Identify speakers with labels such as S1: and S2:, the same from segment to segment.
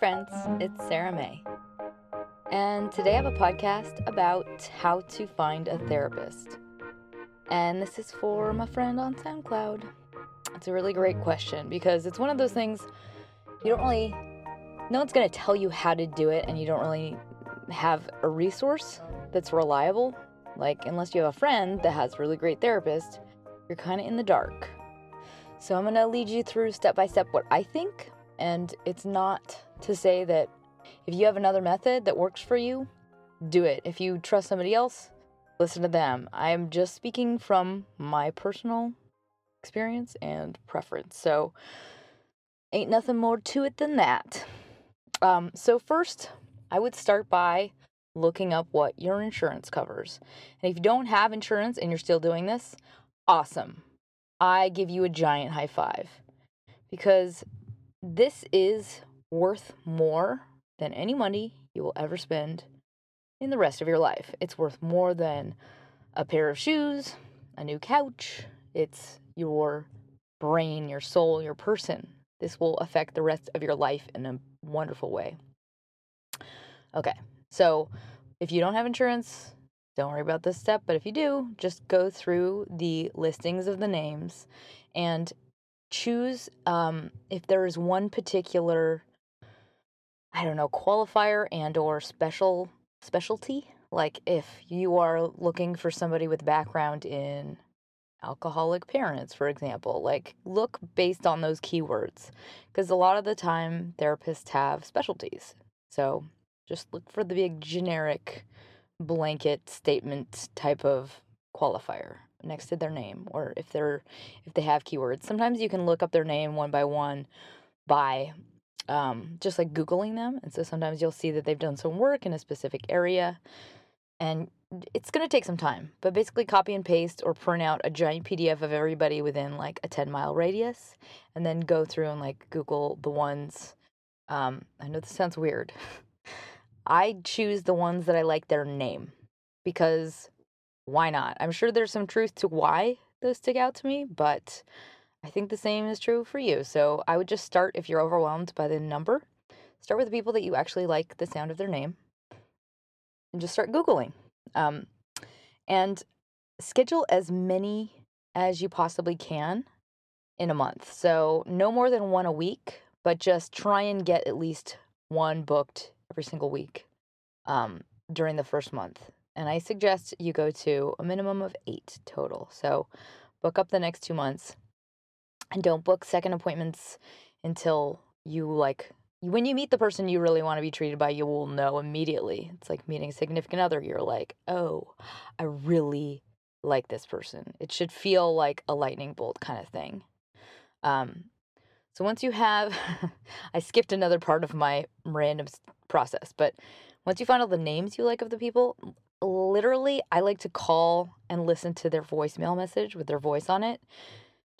S1: Friends. It's Sarah May. And today I have a podcast about how to find a therapist. And this is for my friend on SoundCloud. It's a really great question because it's one of those things you don't really, no one's going to tell you how to do it, and you don't really have a resource that's reliable. Like, unless you have a friend that has really great therapist, you're kind of in the dark. So I'm going to lead you through step by step what I think. And it's not to say that if you have another method that works for you, do it. If you trust somebody else, listen to them. I am just speaking from my personal experience and preference. So, ain't nothing more to it than that. Um, so, first, I would start by looking up what your insurance covers. And if you don't have insurance and you're still doing this, awesome. I give you a giant high five because this is worth more than any money you will ever spend in the rest of your life. It's worth more than a pair of shoes, a new couch. It's your brain, your soul, your person. This will affect the rest of your life in a wonderful way. Okay, so if you don't have insurance, don't worry about this step, but if you do, just go through the listings of the names and choose um, if there is one particular i don't know qualifier and or special specialty? Like if you are looking for somebody with background in alcoholic parents for example like look based on those keywords because a lot of the time therapists have specialties. So just look for the big generic blanket statement type of qualifier next to their name or if they're if they have keywords. Sometimes you can look up their name one by one by um, just like googling them and so sometimes you'll see that they've done some work in a specific area and it's going to take some time but basically copy and paste or print out a giant pdf of everybody within like a 10 mile radius and then go through and like google the ones um, i know this sounds weird i choose the ones that i like their name because why not? I'm sure there's some truth to why those stick out to me, but I think the same is true for you. So I would just start if you're overwhelmed by the number, start with the people that you actually like the sound of their name and just start Googling. Um, and schedule as many as you possibly can in a month. So no more than one a week, but just try and get at least one booked every single week um, during the first month. And I suggest you go to a minimum of eight total. So book up the next two months and don't book second appointments until you like when you meet the person you really want to be treated by, you will know immediately. It's like meeting a significant other. You're like, oh, I really like this person. It should feel like a lightning bolt kind of thing. Um, so once you have, I skipped another part of my random process, but once you find all the names you like of the people, literally, I like to call and listen to their voicemail message with their voice on it.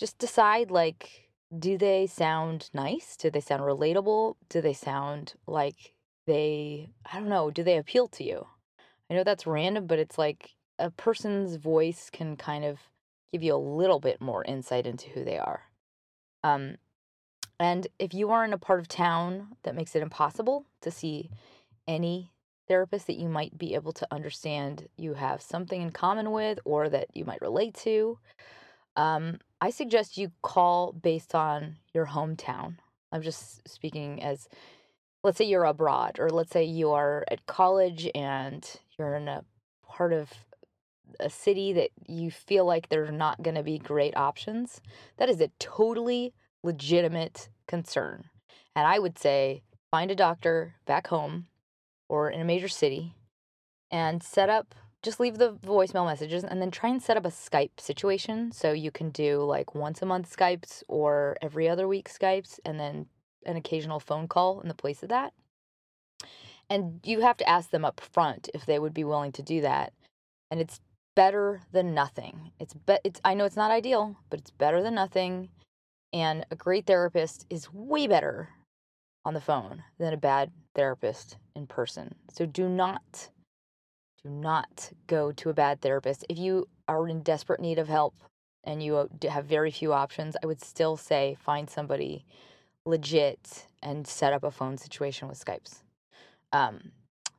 S1: Just decide like, do they sound nice? Do they sound relatable? Do they sound like they, I don't know, do they appeal to you? I know that's random, but it's like a person's voice can kind of give you a little bit more insight into who they are. Um, and if you are in a part of town that makes it impossible to see any therapist that you might be able to understand you have something in common with or that you might relate to, um, I suggest you call based on your hometown. I'm just speaking as, let's say you're abroad, or let's say you are at college and you're in a part of a city that you feel like there's not going to be great options. That is a totally legitimate concern. And I would say find a doctor back home or in a major city and set up just leave the voicemail messages and then try and set up a Skype situation so you can do like once a month Skypes or every other week Skypes and then an occasional phone call in the place of that. And you have to ask them up front if they would be willing to do that. And it's better than nothing. It's be- it's I know it's not ideal, but it's better than nothing. And a great therapist is way better on the phone than a bad therapist in person. So do not do not go to a bad therapist. If you are in desperate need of help and you uh, have very few options, I would still say find somebody legit and set up a phone situation with Skypes. Um,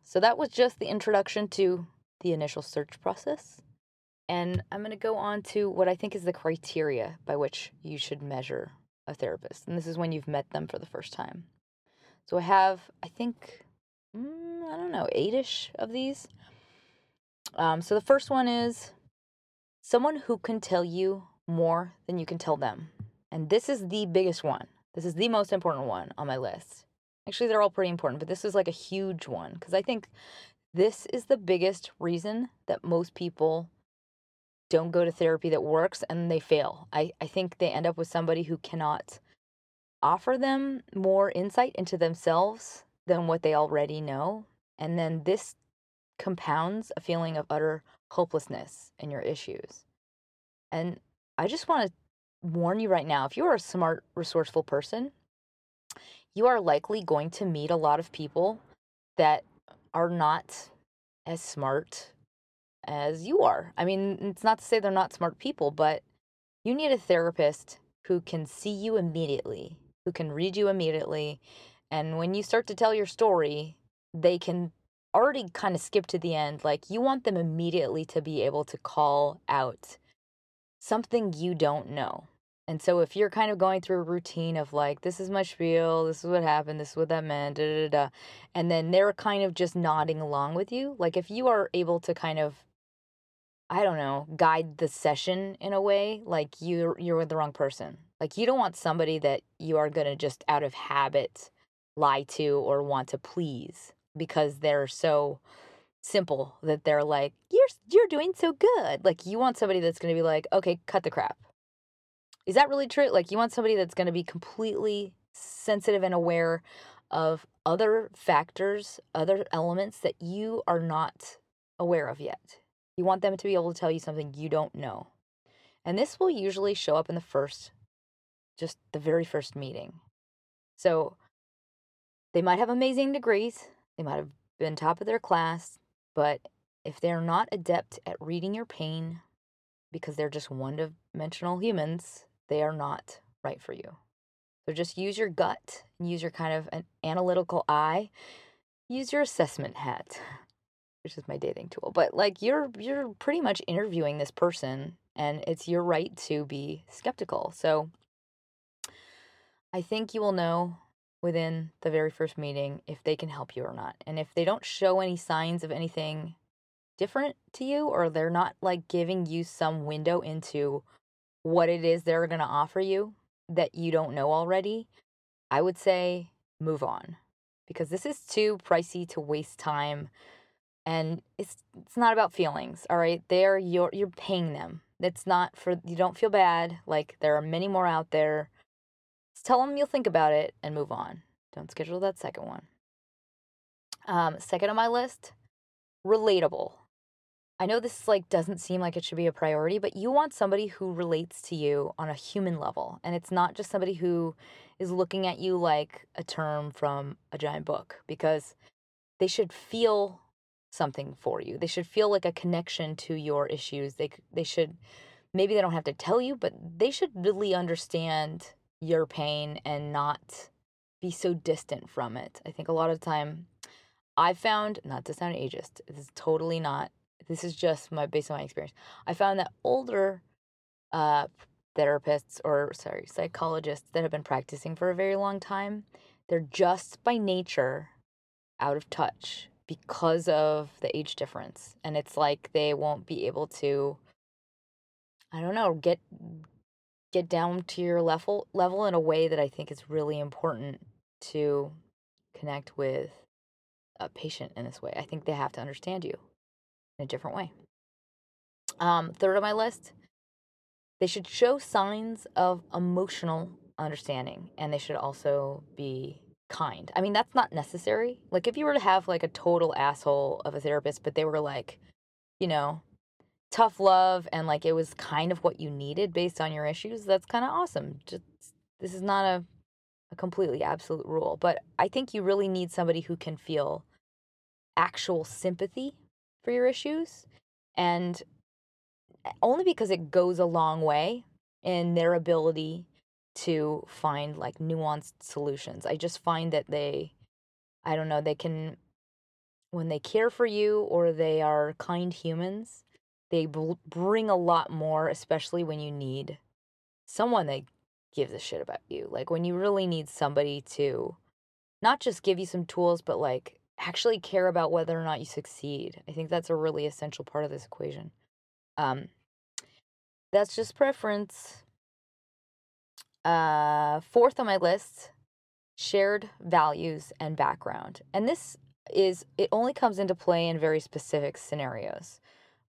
S1: so that was just the introduction to the initial search process. And I'm going to go on to what I think is the criteria by which you should measure a therapist. And this is when you've met them for the first time. So I have, I think, mm, I don't know, eight ish of these. Um, so the first one is someone who can tell you more than you can tell them. And this is the biggest one. This is the most important one on my list. Actually, they're all pretty important, but this is like a huge one because I think this is the biggest reason that most people don't go to therapy that works and they fail. I, I think they end up with somebody who cannot offer them more insight into themselves than what they already know. And then this compounds a feeling of utter hopelessness in your issues. And I just want to warn you right now if you are a smart, resourceful person, you are likely going to meet a lot of people that are not as smart as you are. I mean, it's not to say they're not smart people, but you need a therapist who can see you immediately, who can read you immediately. And when you start to tell your story, they can already kind of skip to the end. Like, you want them immediately to be able to call out something you don't know. And so if you're kind of going through a routine of like, this is my spiel, this is what happened, this is what that meant, da da da, and then they're kind of just nodding along with you, like if you are able to kind of, I don't know, guide the session in a way, like you're you're with the wrong person. Like you don't want somebody that you are gonna just out of habit lie to or want to please because they're so simple that they're like, you're you're doing so good. Like you want somebody that's gonna be like, okay, cut the crap is that really true? Like, you want somebody that's going to be completely sensitive and aware of other factors, other elements that you are not aware of yet. You want them to be able to tell you something you don't know. And this will usually show up in the first, just the very first meeting. So they might have amazing degrees, they might have been top of their class, but if they're not adept at reading your pain because they're just one dimensional humans, they are not right for you. So just use your gut and use your kind of an analytical eye. Use your assessment hat, which is my dating tool. But like you're you're pretty much interviewing this person and it's your right to be skeptical. So I think you will know within the very first meeting if they can help you or not. And if they don't show any signs of anything different to you or they're not like giving you some window into what it is they're going to offer you that you don't know already, I would say move on because this is too pricey to waste time and it's it's not about feelings, all right? They're you're you're paying them. It's not for you don't feel bad. Like there are many more out there. Tell them you'll think about it and move on. Don't schedule that second one. Um, second on my list, relatable. I know this like doesn't seem like it should be a priority, but you want somebody who relates to you on a human level. And it's not just somebody who is looking at you like a term from a giant book because they should feel something for you. They should feel like a connection to your issues. They they should maybe they don't have to tell you, but they should really understand your pain and not be so distant from it. I think a lot of time I found, not to sound ageist, this is totally not this is just my based on my experience. I found that older uh, therapists or sorry psychologists that have been practicing for a very long time, they're just by nature out of touch because of the age difference, and it's like they won't be able to. I don't know get get down to your level level in a way that I think is really important to connect with a patient in this way. I think they have to understand you in a different way. Um, third on my list, they should show signs of emotional understanding and they should also be kind. I mean, that's not necessary. Like, if you were to have like a total asshole of a therapist, but they were like, you know, tough love and like it was kind of what you needed based on your issues, that's kind of awesome. Just this is not a, a completely absolute rule, but I think you really need somebody who can feel actual sympathy for your issues and eh, only because it goes a long way in their ability to find like nuanced solutions. I just find that they, I don't know, they can, when they care for you or they are kind humans, they bring a lot more, especially when you need someone that gives a shit about you. Like when you really need somebody to not just give you some tools, but like actually care about whether or not you succeed. I think that's a really essential part of this equation. Um, that's just preference. Uh, fourth on my list, shared values and background. And this is, it only comes into play in very specific scenarios.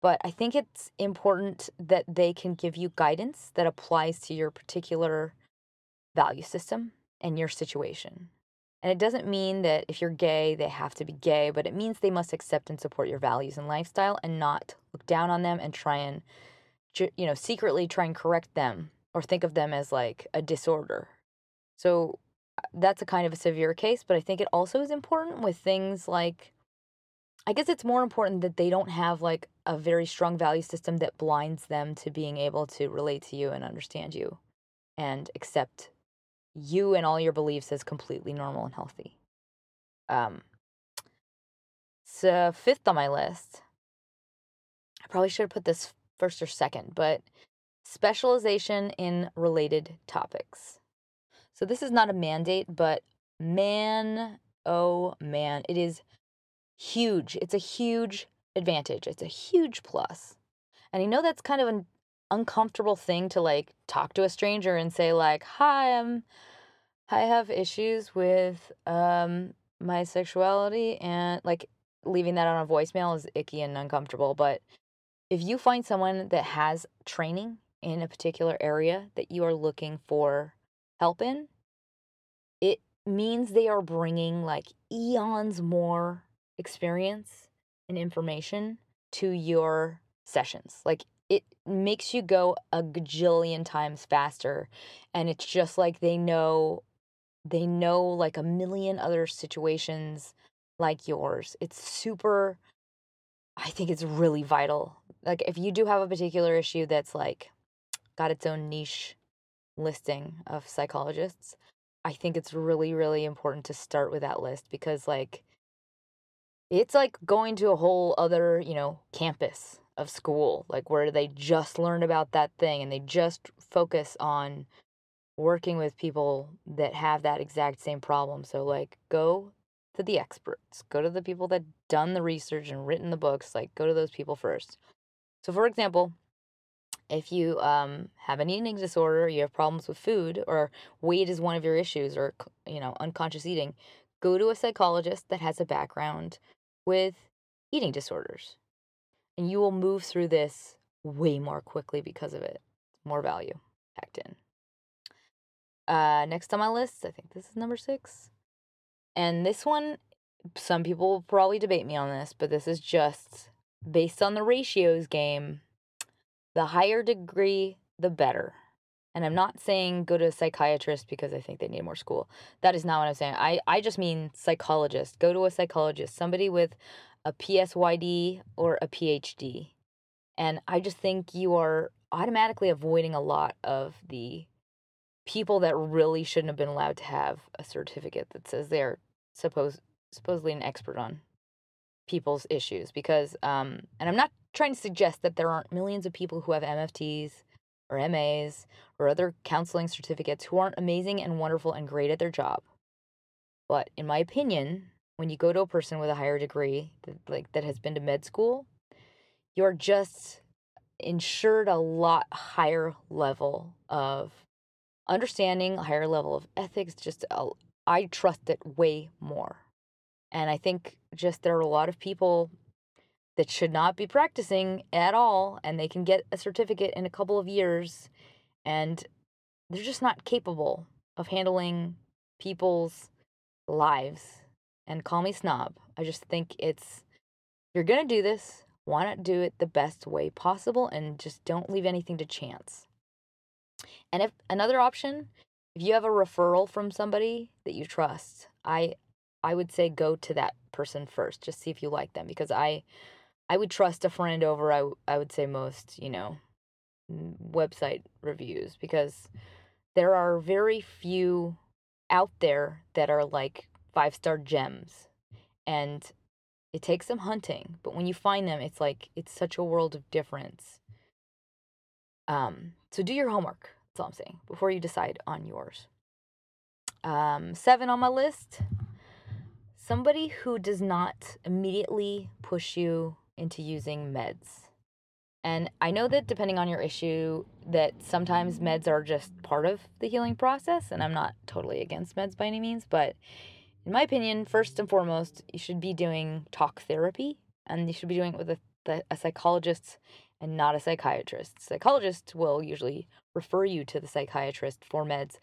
S1: But I think it's important that they can give you guidance that applies to your particular value system and your situation. And it doesn't mean that if you're gay, they have to be gay, but it means they must accept and support your values and lifestyle and not look down on them and try and, you know, secretly try and correct them or think of them as like a disorder. So uh, that's a kind of a severe case, but I think it also is important with things like I guess it's more important that they don't have like a very strong value system that blinds them to being able to relate to you and understand you and accept you and all your beliefs as completely normal and healthy. Um so fifth on my list. I probably should have put this first or second, but specialization in related topics. So this is not a mandate, but man, oh man, it is huge. It's a huge advantage. It's a huge plus. And I know that's kind of an uncomfortable thing to like talk to a stranger and say like, "Hi, I'm I have issues with um my sexuality and like leaving that on a voicemail is icky and uncomfortable, but if you find someone that has training in a particular area that you are looking for help in, it means they are bringing like eons more experience and information to your sessions. Like it makes you go a gajillion times faster and it's just like they know they know like a million other situations like yours. It's super I think it's really vital. Like if you do have a particular issue that's like got its own niche listing of psychologists, I think it's really really important to start with that list because like it's like going to a whole other, you know, campus of school, like where they just learn about that thing and they just focus on working with people that have that exact same problem. So like go to the experts, go to the people that done the research and written the books, like go to those people first. So for example, if you um, have an eating disorder, you have problems with food, or weight is one of your issues, or you know unconscious eating, go to a psychologist that has a background with eating disorders. And you will move through this way more quickly because of it. More value packed in. Uh, next on my list, I think this is number six. And this one, some people will probably debate me on this, but this is just based on the ratios game. The higher degree, the better. And I'm not saying go to a psychiatrist because I think they need more school. That is not what I'm saying. I, I just mean psychologist. Go to a psychologist, somebody with a PSYD or a PhD. And I just think you are automatically avoiding a lot of the people that really shouldn't have been allowed to have a certificate that says they're supposed supposedly an expert on people's issues because um and I'm not trying to suggest that there aren't millions of people who have MFTs or MAs or other counseling certificates who aren't amazing and wonderful and great at their job. But in my opinion, when you go to a person with a higher degree that, like that has been to med school, you're just ensured a lot higher level of understanding, a higher level of ethics, just a, I trust it way more. And I think just there are a lot of people that should not be practicing at all and they can get a certificate in a couple of years and they're just not capable of handling people's lives and call me snob. I just think it's you're going to do this. Why not do it the best way possible and just don't leave anything to chance. And if another option if you have a referral from somebody that you trust i i would say go to that person first just see if you like them because i I would trust a friend over I, I would say most, you know, website reviews because there are very few out there that are like five star gems. And it takes some hunting, but when you find them, it's like it's such a world of difference. Um, so do your homework. That's all I'm saying before you decide on yours. Um, seven on my list somebody who does not immediately push you into using meds. And I know that depending on your issue, that sometimes meds are just part of the healing process, and I'm not totally against meds by any means, but in my opinion, first and foremost, you should be doing talk therapy, and you should be doing it with a, a psychologist and not a psychiatrist. Psychologists will usually refer you to the psychiatrist for meds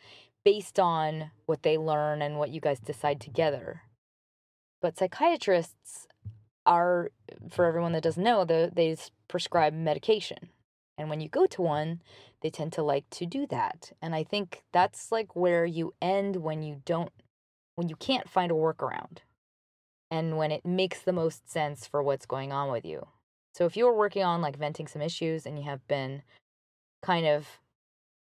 S1: based on what they learn and what you guys decide together. But psychiatrists are for everyone that doesn't know, the, they prescribe medication. And when you go to one, they tend to like to do that. And I think that's like where you end when you don't, when you can't find a workaround and when it makes the most sense for what's going on with you. So if you're working on like venting some issues and you have been kind of,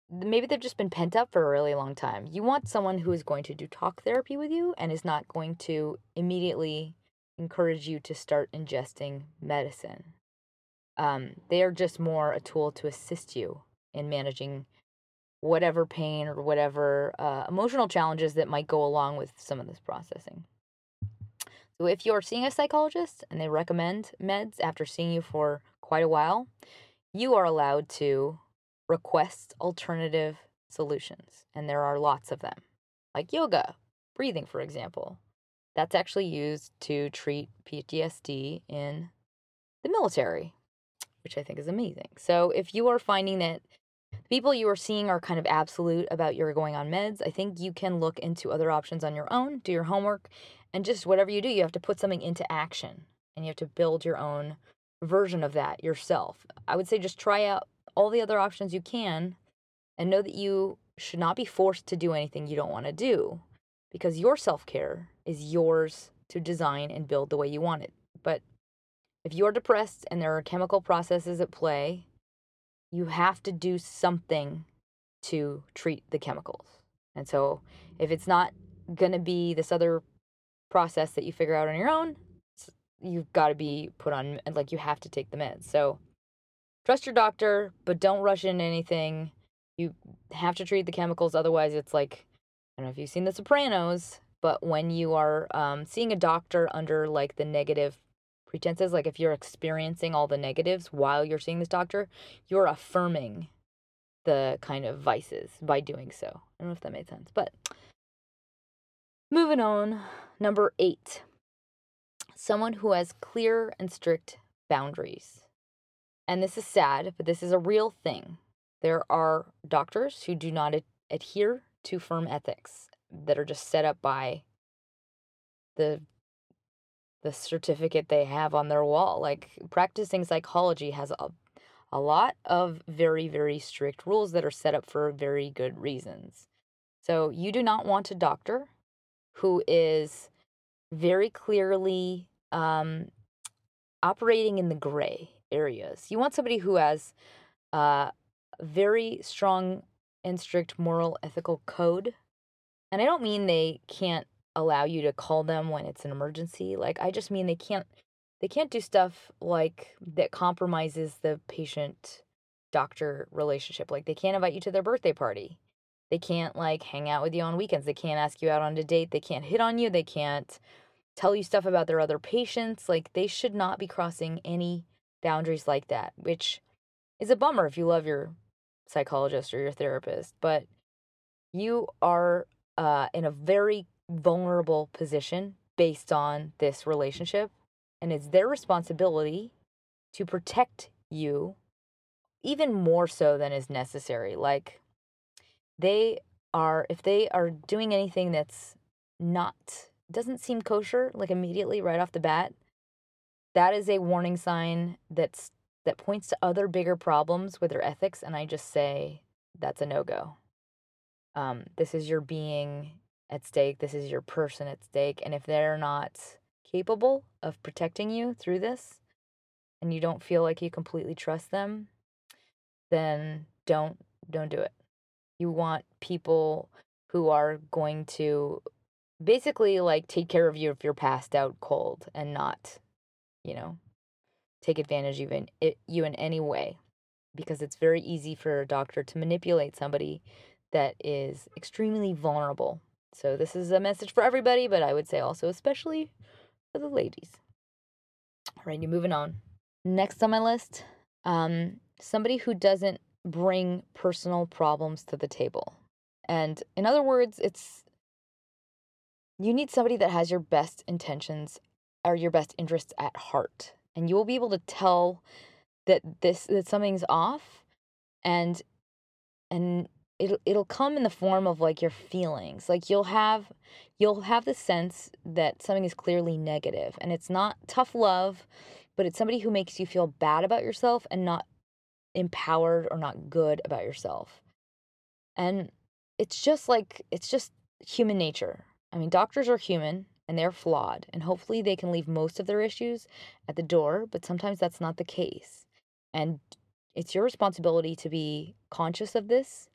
S1: maybe they've just been pent up for a really long time, you want someone who is going to do talk therapy with you and is not going to immediately encourage you to start ingesting medicine. Um, they are just more a tool to assist you in managing whatever pain or whatever uh, emotional challenges that might go along with some of this processing. So, if you're seeing a psychologist and they recommend meds after seeing you for quite a while, you are allowed to request alternative solutions. And there are lots of them, like yoga, breathing, for example that's actually used to treat PTSD in the military, which I think is amazing. So if you are finding that people you are seeing are kind of absolute about your going on meds, I think you can look into other options on your own, do your homework, and just whatever you do, you have to put something into action and you have to build your own version of that yourself. I would say just try out all the other options you can and know that you should not be forced to do anything you don't want to do because your self care is yours to design and build the way you want it. But if you're depressed and there are chemical processes at play, you have to do something to treat the chemicals. And so if it's not going to be this other process that you figure out on your own, you've got to be put on, like, you have to take the meds. So trust your doctor, but don't rush into anything. You have to treat the chemicals, otherwise, it's like I don't know if you've seen The Sopranos, but when you are um, seeing a doctor under like the negative pretenses, like if you're experiencing all the negatives while you're seeing this doctor, you're affirming the kind of vices by doing so. I don't know if that made sense, but moving on. Number eight, someone who has clear and strict boundaries. And this is sad, but this is a real thing. There are doctors who do not ad- adhere to firm ethics that are just set up by the the certificate they have on their wall. Like practicing psychology has a, a lot of very, very strict rules that are set up for very good reasons. So you do not want a doctor who is very clearly um, operating in the gray areas. You want somebody who has uh, very strong and strict moral ethical code. And I don't mean they can't allow you to call them when it's an emergency. Like I just mean they can't they can't do stuff like that compromises the patient doctor relationship. Like they can't invite you to their birthday party. They can't like hang out with you on weekends. They can't ask you out on a date. They can't hit on you. They can't tell you stuff about their other patients. Like they should not be crossing any boundaries like that, which is a bummer if you love your psychologist or your therapist, but you are uh, in a very vulnerable position based on this relationship. and it's their responsibility to protect you even more so than is necessary. Like they are if they are doing anything that's not doesn't seem kosher like immediately right off the bat, that is a warning sign that's that points to other bigger problems with their ethics and I just say that's a no-go. Um, this is your being at stake. This is your person at stake. And if they're not capable of protecting you through this and you don't feel like you completely trust them, then don't don't do it. You want people who are going to basically like take care of you if you're passed out cold and not, you know, take advantage of you in any way because it's very easy for a doctor to manipulate somebody that is extremely vulnerable. So this is a message for everybody, but I would say also especially for the ladies. Alrighty, moving on. Next on my list, um, somebody who doesn't bring personal problems to the table. And in other words, it's you need somebody that has your best intentions or your best interests at heart. And you will be able to tell that this that something's off and and it'll it'll come in the form of like your feelings. Like you'll have you'll have the sense that something is clearly negative and it's not tough love, but it's somebody who makes you feel bad about yourself and not empowered or not good about yourself. And it's just like it's just human nature. I mean, doctors are human and they're flawed, and hopefully they can leave most of their issues at the door, but sometimes that's not the case. And it's your responsibility to be conscious of this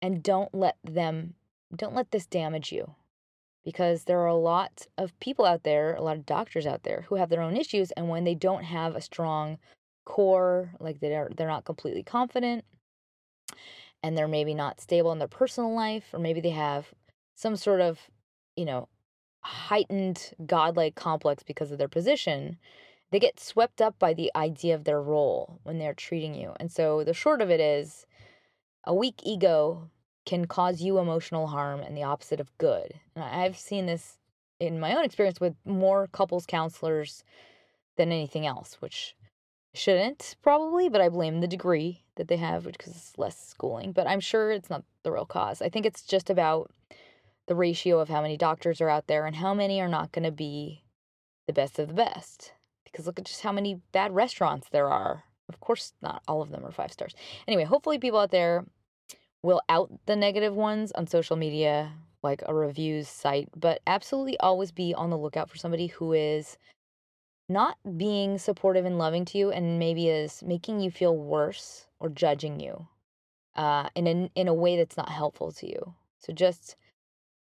S1: and don't let them don't let this damage you because there are a lot of people out there, a lot of doctors out there who have their own issues and when they don't have a strong core, like they're they're not completely confident and they're maybe not stable in their personal life or maybe they have some sort of, you know, heightened godlike complex because of their position, they get swept up by the idea of their role when they're treating you. And so the short of it is a weak ego can cause you emotional harm and the opposite of good. And I've seen this in my own experience with more couples counselors than anything else, which shouldn't probably, but I blame the degree that they have because it's less schooling. But I'm sure it's not the real cause. I think it's just about the ratio of how many doctors are out there and how many are not going to be the best of the best. Because look at just how many bad restaurants there are. Of course, not all of them are five stars. Anyway, hopefully, people out there will out the negative ones on social media, like a reviews site, but absolutely always be on the lookout for somebody who is not being supportive and loving to you and maybe is making you feel worse or judging you uh, in, a, in a way that's not helpful to you. So just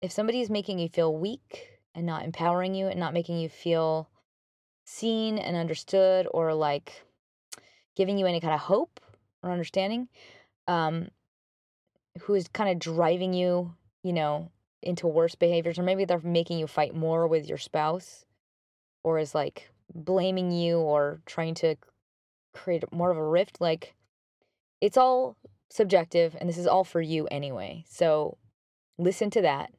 S1: if somebody is making you feel weak and not empowering you and not making you feel seen and understood or like giving you any kind of hope or understanding, um, who is kind of driving you, you know, into worse behaviors, or maybe they're making you fight more with your spouse, or is like blaming you or trying to create more of a rift, like it's all subjective and this is all for you anyway. So listen to that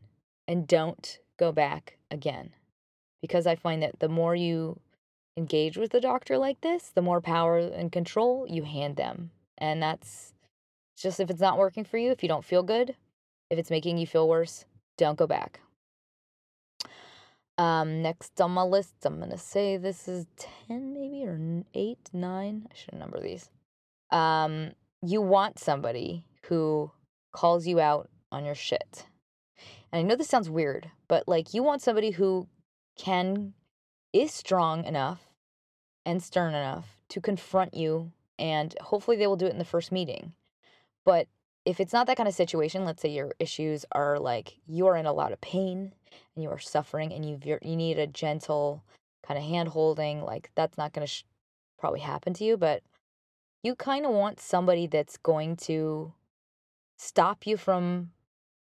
S1: and don't go back again. Because I find that the more you engage with a doctor like this, the more power and control you hand them. And that's just if it's not working for you, if you don't feel good, if it's making you feel worse, don't go back. Um, next on my list, I'm gonna say this is 10 maybe or 8, 9. I should number these. Um, you want somebody who calls you out on your shit. I know this sounds weird, but like you want somebody who can is strong enough and stern enough to confront you and hopefully they will do it in the first meeting. But if it's not that kind of situation, let's say your issues are like you're in a lot of pain and you are suffering and you you need a gentle kind of hand holding, like that's not going to sh- probably happen to you, but you kind of want somebody that's going to stop you from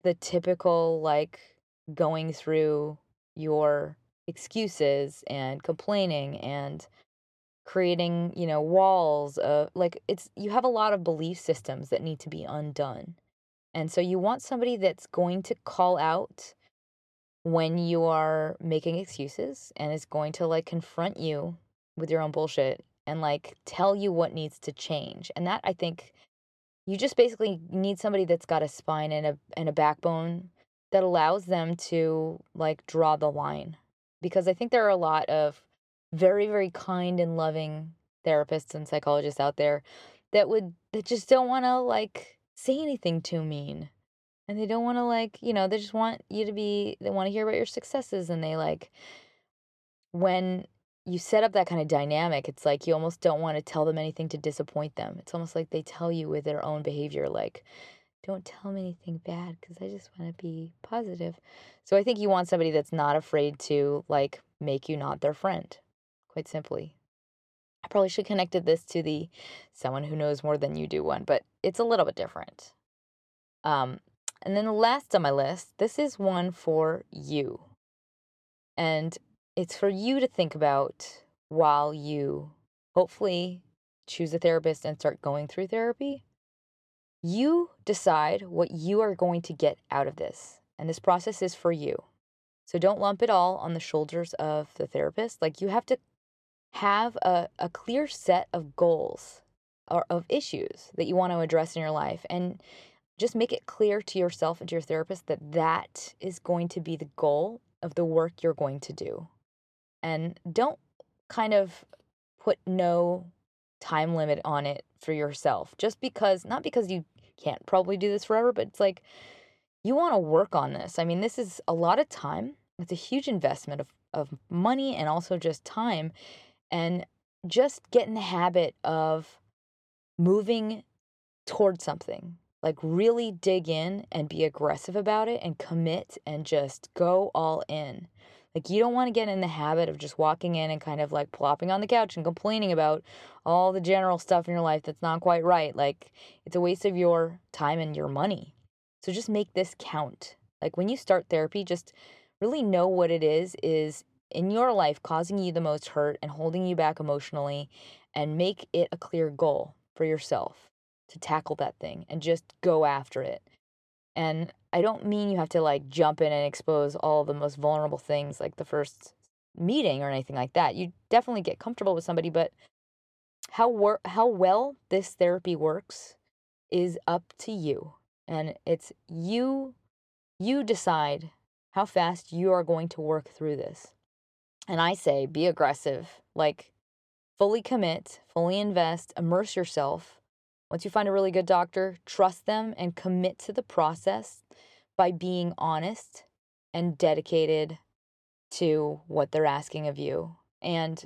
S1: the typical like going through your excuses and complaining and creating, you know, walls of like it's you have a lot of belief systems that need to be undone. And so you want somebody that's going to call out when you are making excuses and is going to like confront you with your own bullshit and like tell you what needs to change. And that I think you just basically need somebody that's got a spine and a and a backbone that allows them to like draw the line. Because I think there are a lot of very very kind and loving therapists and psychologists out there that would that just don't want to like say anything too mean and they don't want to like you know they just want you to be they want to hear about your successes and they like when you set up that kind of dynamic it's like you almost don't want to tell them anything to disappoint them. It's almost like they tell you with their own behavior like don't tell me anything bad because i just want to be positive. So i think you want somebody that's not afraid to like make you not their friend quite simply. I probably should connected this to the someone who knows more than you do one but it's a little bit different. Um and then the last on my list, this is one for you. And it's for you to think about while you hopefully choose a therapist and start going through therapy. You decide what you are going to get out of this. And this process is for you. So don't lump it all on the shoulders of the therapist. Like you have to have a, a clear set of goals or of issues that you want to address in your life. And just make it clear to yourself and to your therapist that that is going to be the goal of the work you're going to do. And don't kind of put no time limit on it for yourself just because, not because you can't probably do this forever, but it's like you want to work on this. I mean, this is a lot of time, it's a huge investment of, of money and also just time. And just get in the habit of moving towards something like really dig in and be aggressive about it and commit and just go all in. Like you don't want to get in the habit of just walking in and kind of like plopping on the couch and complaining about all the general stuff in your life that's not quite right. Like it's a waste of your time and your money. So just make this count. Like when you start therapy, just really know what it is is in your life causing you the most hurt and holding you back emotionally and make it a clear goal for yourself to tackle that thing and just go after it. And I don't mean you have to like jump in and expose all the most vulnerable things like the first meeting or anything like that. You definitely get comfortable with somebody, but how wor- how well this therapy works is up to you. And it's you you decide how fast you are going to work through this. And I say be aggressive, like fully commit, fully invest, immerse yourself once you find a really good doctor, trust them and commit to the process by being honest and dedicated to what they're asking of you. And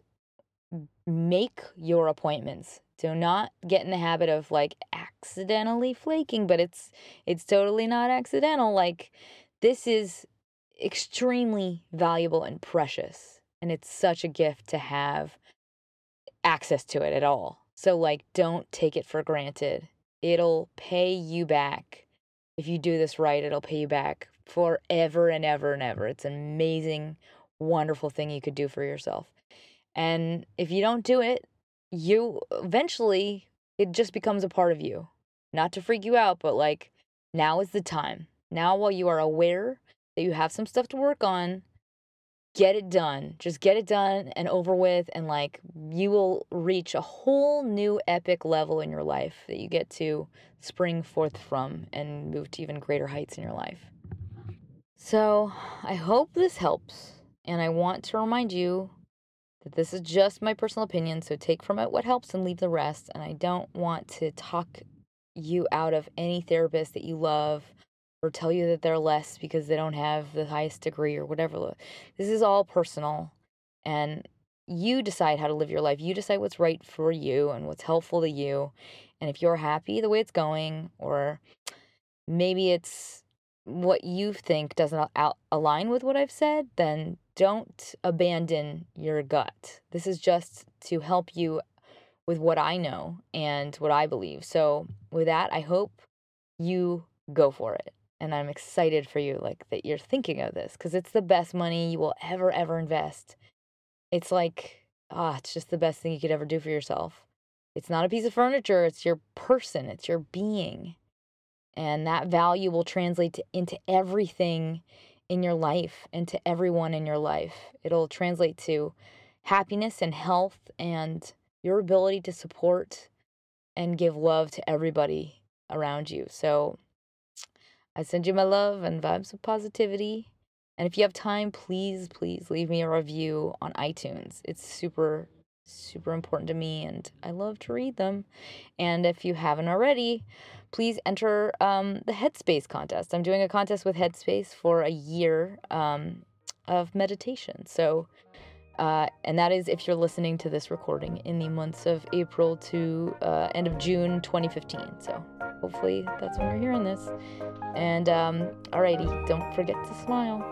S1: make your appointments. Do not get in the habit of like accidentally flaking, but it's it's totally not accidental. Like this is extremely valuable and precious. And it's such a gift to have access to it at all. So, like, don't take it for granted. It'll pay you back. If you do this right, it'll pay you back forever and ever and ever. It's an amazing, wonderful thing you could do for yourself. And if you don't do it, you eventually, it just becomes a part of you. Not to freak you out, but like, now is the time. Now, while you are aware that you have some stuff to work on, get it done. Just get it done and over with. And like you will reach a whole new epic level in your life that you get to spring forth from and move to even greater heights in your life. So I hope this helps. And I want to remind you that this is just my personal opinion. So take from it what helps and leave the rest. And I don't want to talk you out of any therapist that you love or tell you that they're less because they don't have the highest degree or whatever. This is all personal and you decide how to live your life. You decide what's right for you and what's helpful to you. And if you're happy the way it's going, or maybe it's what you think doesn't al- align with what I've said, then don't abandon your gut. This is just to help you with what I know and what I believe. So, with that, I hope you go for it and I'm excited for you like that you're thinking of this cuz it's the best money you will ever ever invest. It's like ah, it's just the best thing you could ever do for yourself. It's not a piece of furniture, it's your person, it's your being. And that value will translate to, into everything in your life and to everyone in your life. It'll translate to happiness and health and your ability to support and give love to everybody around you. So I send you my love and vibes of positivity. And if you have time, please, please leave me a review on iTunes. It's super, super important to me and I love to read them. And if you haven't already, please enter um, the Headspace contest. I'm doing a contest with Headspace for a year um, of meditation. So uh, and that is if you're listening to this recording in the months of April to uh, end of June 2015. So hopefully that's when you're hearing this. And um, alrighty, don't forget to smile.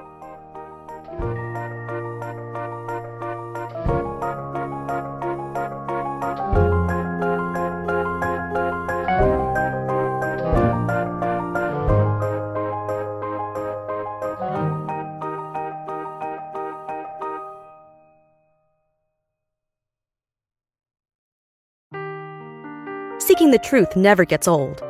S2: Seeking the truth never gets old.